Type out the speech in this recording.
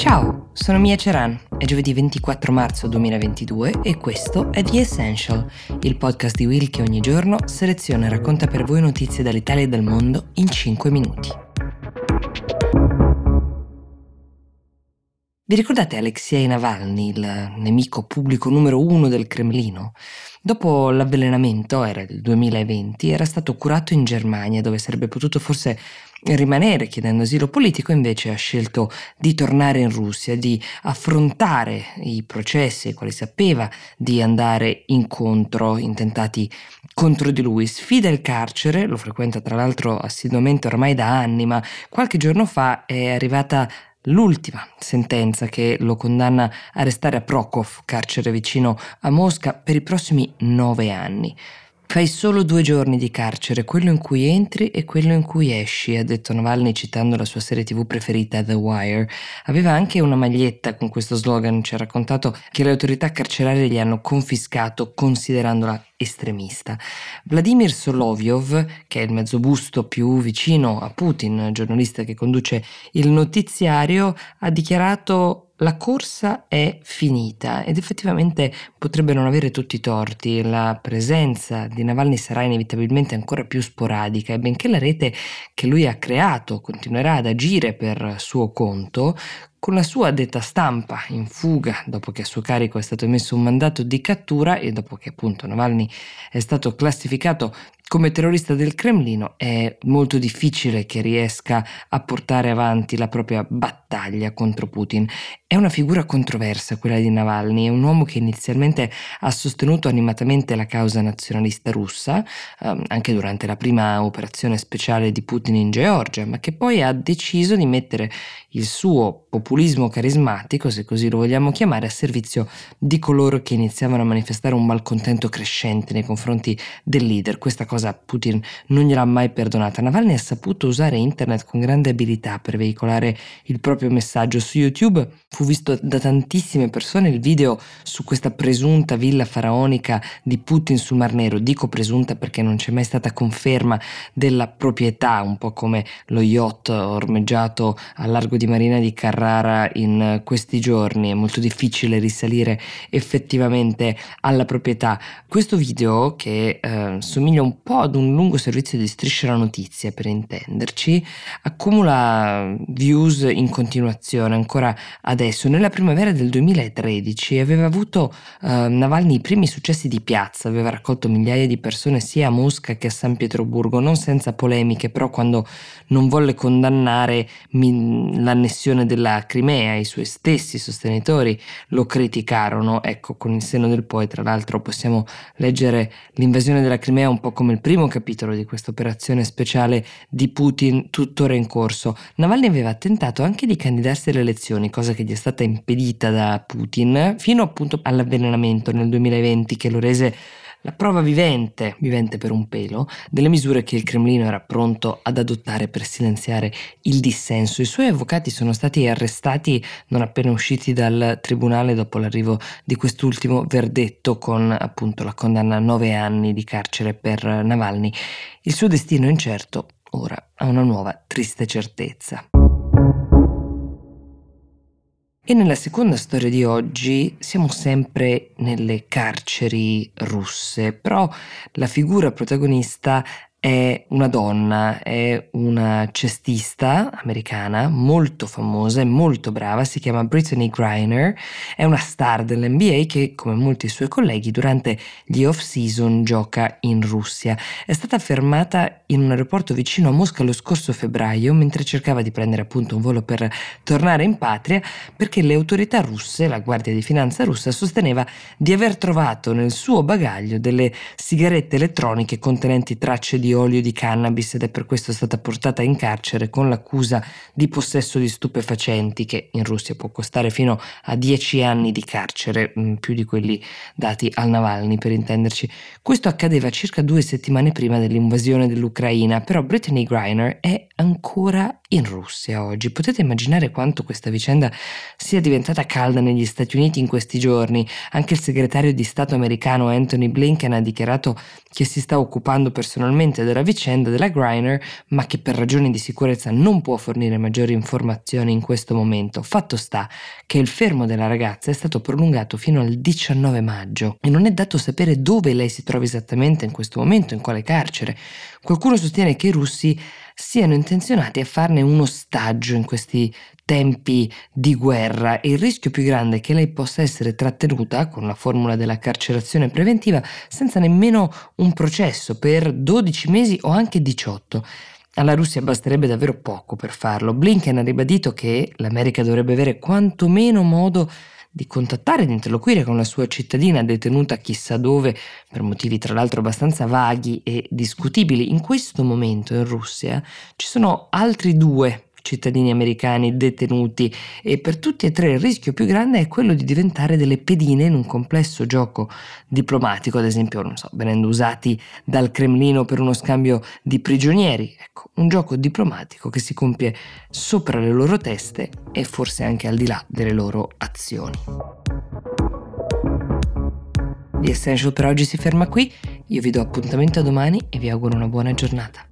Ciao, sono Mia Ceran, è giovedì 24 marzo 2022 e questo è The Essential, il podcast di Will che ogni giorno seleziona e racconta per voi notizie dall'Italia e dal mondo in 5 minuti. Vi ricordate Alexei Navalny, il nemico pubblico numero uno del Cremlino? Dopo l'avvelenamento, era il 2020, era stato curato in Germania, dove sarebbe potuto forse rimanere chiedendo asilo politico, invece ha scelto di tornare in Russia, di affrontare i processi ai quali sapeva di andare incontro, intentati contro di lui. Sfida il carcere, lo frequenta tra l'altro assiduamente ormai da anni, ma qualche giorno fa è arrivata l'ultima sentenza che lo condanna a restare a Prokov, carcere vicino a Mosca, per i prossimi nove anni. Fai solo due giorni di carcere, quello in cui entri e quello in cui esci, ha detto Navalny citando la sua serie tv preferita The Wire. Aveva anche una maglietta con questo slogan, ci ha raccontato che le autorità carcerarie gli hanno confiscato considerandola estremista. Vladimir Solovyov, che è il mezzobusto più vicino a Putin, giornalista che conduce il notiziario, ha dichiarato la corsa è finita ed effettivamente potrebbe non avere tutti i torti, la presenza di Navalny sarà inevitabilmente ancora più sporadica e benché la rete che lui ha creato continuerà ad agire per suo conto, con la sua detta stampa in fuga dopo che a suo carico è stato emesso un mandato di cattura e dopo che appunto Navalny è stato classificato come terrorista del Cremlino è molto difficile che riesca a portare avanti la propria battaglia contro Putin. È una figura controversa quella di Navalny, è un uomo che inizialmente ha sostenuto animatamente la causa nazionalista russa, ehm, anche durante la prima operazione speciale di Putin in Georgia, ma che poi ha deciso di mettere il suo populismo carismatico, se così lo vogliamo chiamare, a servizio di coloro che iniziavano a manifestare un malcontento crescente nei confronti del leader. Questa cosa Putin non gliel'ha mai perdonata. Navalny ha saputo usare internet con grande abilità per veicolare il proprio messaggio. Su YouTube fu visto da tantissime persone il video su questa presunta villa faraonica di Putin sul Mar Nero. Dico presunta perché non c'è mai stata conferma della proprietà, un po' come lo yacht ormeggiato al largo di Marina di Carrara in questi giorni. È molto difficile risalire effettivamente alla proprietà. Questo video, che eh, somiglia un po' po' ad un lungo servizio di striscia la notizia, per intenderci, accumula views in continuazione ancora adesso. Nella primavera del 2013 aveva avuto eh, Navalny i primi successi di piazza, aveva raccolto migliaia di persone sia a Mosca che a San Pietroburgo, non senza polemiche, però quando non volle condannare l'annessione della Crimea, i suoi stessi sostenitori lo criticarono. Ecco, con il seno del poi, tra l'altro, possiamo leggere l'invasione della Crimea un po' come il primo capitolo di questa operazione speciale di Putin tuttora in corso. Navalny aveva tentato anche di candidarsi alle elezioni, cosa che gli è stata impedita da Putin, fino appunto all'avvelenamento nel 2020 che lo rese la prova vivente, vivente per un pelo, delle misure che il Cremlino era pronto ad adottare per silenziare il dissenso. I suoi avvocati sono stati arrestati non appena usciti dal tribunale dopo l'arrivo di quest'ultimo verdetto con appunto la condanna a nove anni di carcere per Navalny. Il suo destino incerto ora ha una nuova triste certezza. E nella seconda storia di oggi siamo sempre nelle carceri russe, però la figura protagonista è una donna, è una cestista americana molto famosa e molto brava, si chiama Brittany Griner, è una star dell'NBA che, come molti suoi colleghi, durante gli off-season gioca in Russia. È stata fermata in un aeroporto vicino a Mosca lo scorso febbraio mentre cercava di prendere appunto un volo per tornare in patria perché le autorità russe, la Guardia di Finanza russa, sosteneva di aver trovato nel suo bagaglio delle sigarette elettroniche contenenti tracce di olio di cannabis ed è per questo stata portata in carcere con l'accusa di possesso di stupefacenti che in Russia può costare fino a 10 anni di carcere, mm, più di quelli dati al Navalny per intenderci. Questo accadeva circa due settimane prima dell'invasione dell'Ucraina, però Brittany Griner è ancora in Russia oggi. Potete immaginare quanto questa vicenda sia diventata calda negli Stati Uniti in questi giorni. Anche il segretario di Stato americano Anthony Blinken ha dichiarato che si sta occupando personalmente della vicenda della Griner, ma che per ragioni di sicurezza non può fornire maggiori informazioni in questo momento. Fatto sta che il fermo della ragazza è stato prolungato fino al 19 maggio e non è dato sapere dove lei si trova esattamente in questo momento, in quale carcere. Qualcuno sostiene che i russi siano intenzionati a farne un ostaggio in questi tempi di guerra e il rischio più grande è che lei possa essere trattenuta con la formula della carcerazione preventiva senza nemmeno un processo per 12 mesi o anche 18. Alla Russia basterebbe davvero poco per farlo. Blinken ha ribadito che l'America dovrebbe avere quantomeno modo di contattare, di interloquire con la sua cittadina detenuta chissà dove, per motivi tra l'altro abbastanza vaghi e discutibili. In questo momento in Russia ci sono altri due cittadini americani detenuti e per tutti e tre il rischio più grande è quello di diventare delle pedine in un complesso gioco diplomatico, ad esempio, non so, venendo usati dal Cremlino per uno scambio di prigionieri. Ecco, un gioco diplomatico che si compie sopra le loro teste e forse anche al di là delle loro azioni. The Essential per oggi si ferma qui, io vi do appuntamento a domani e vi auguro una buona giornata.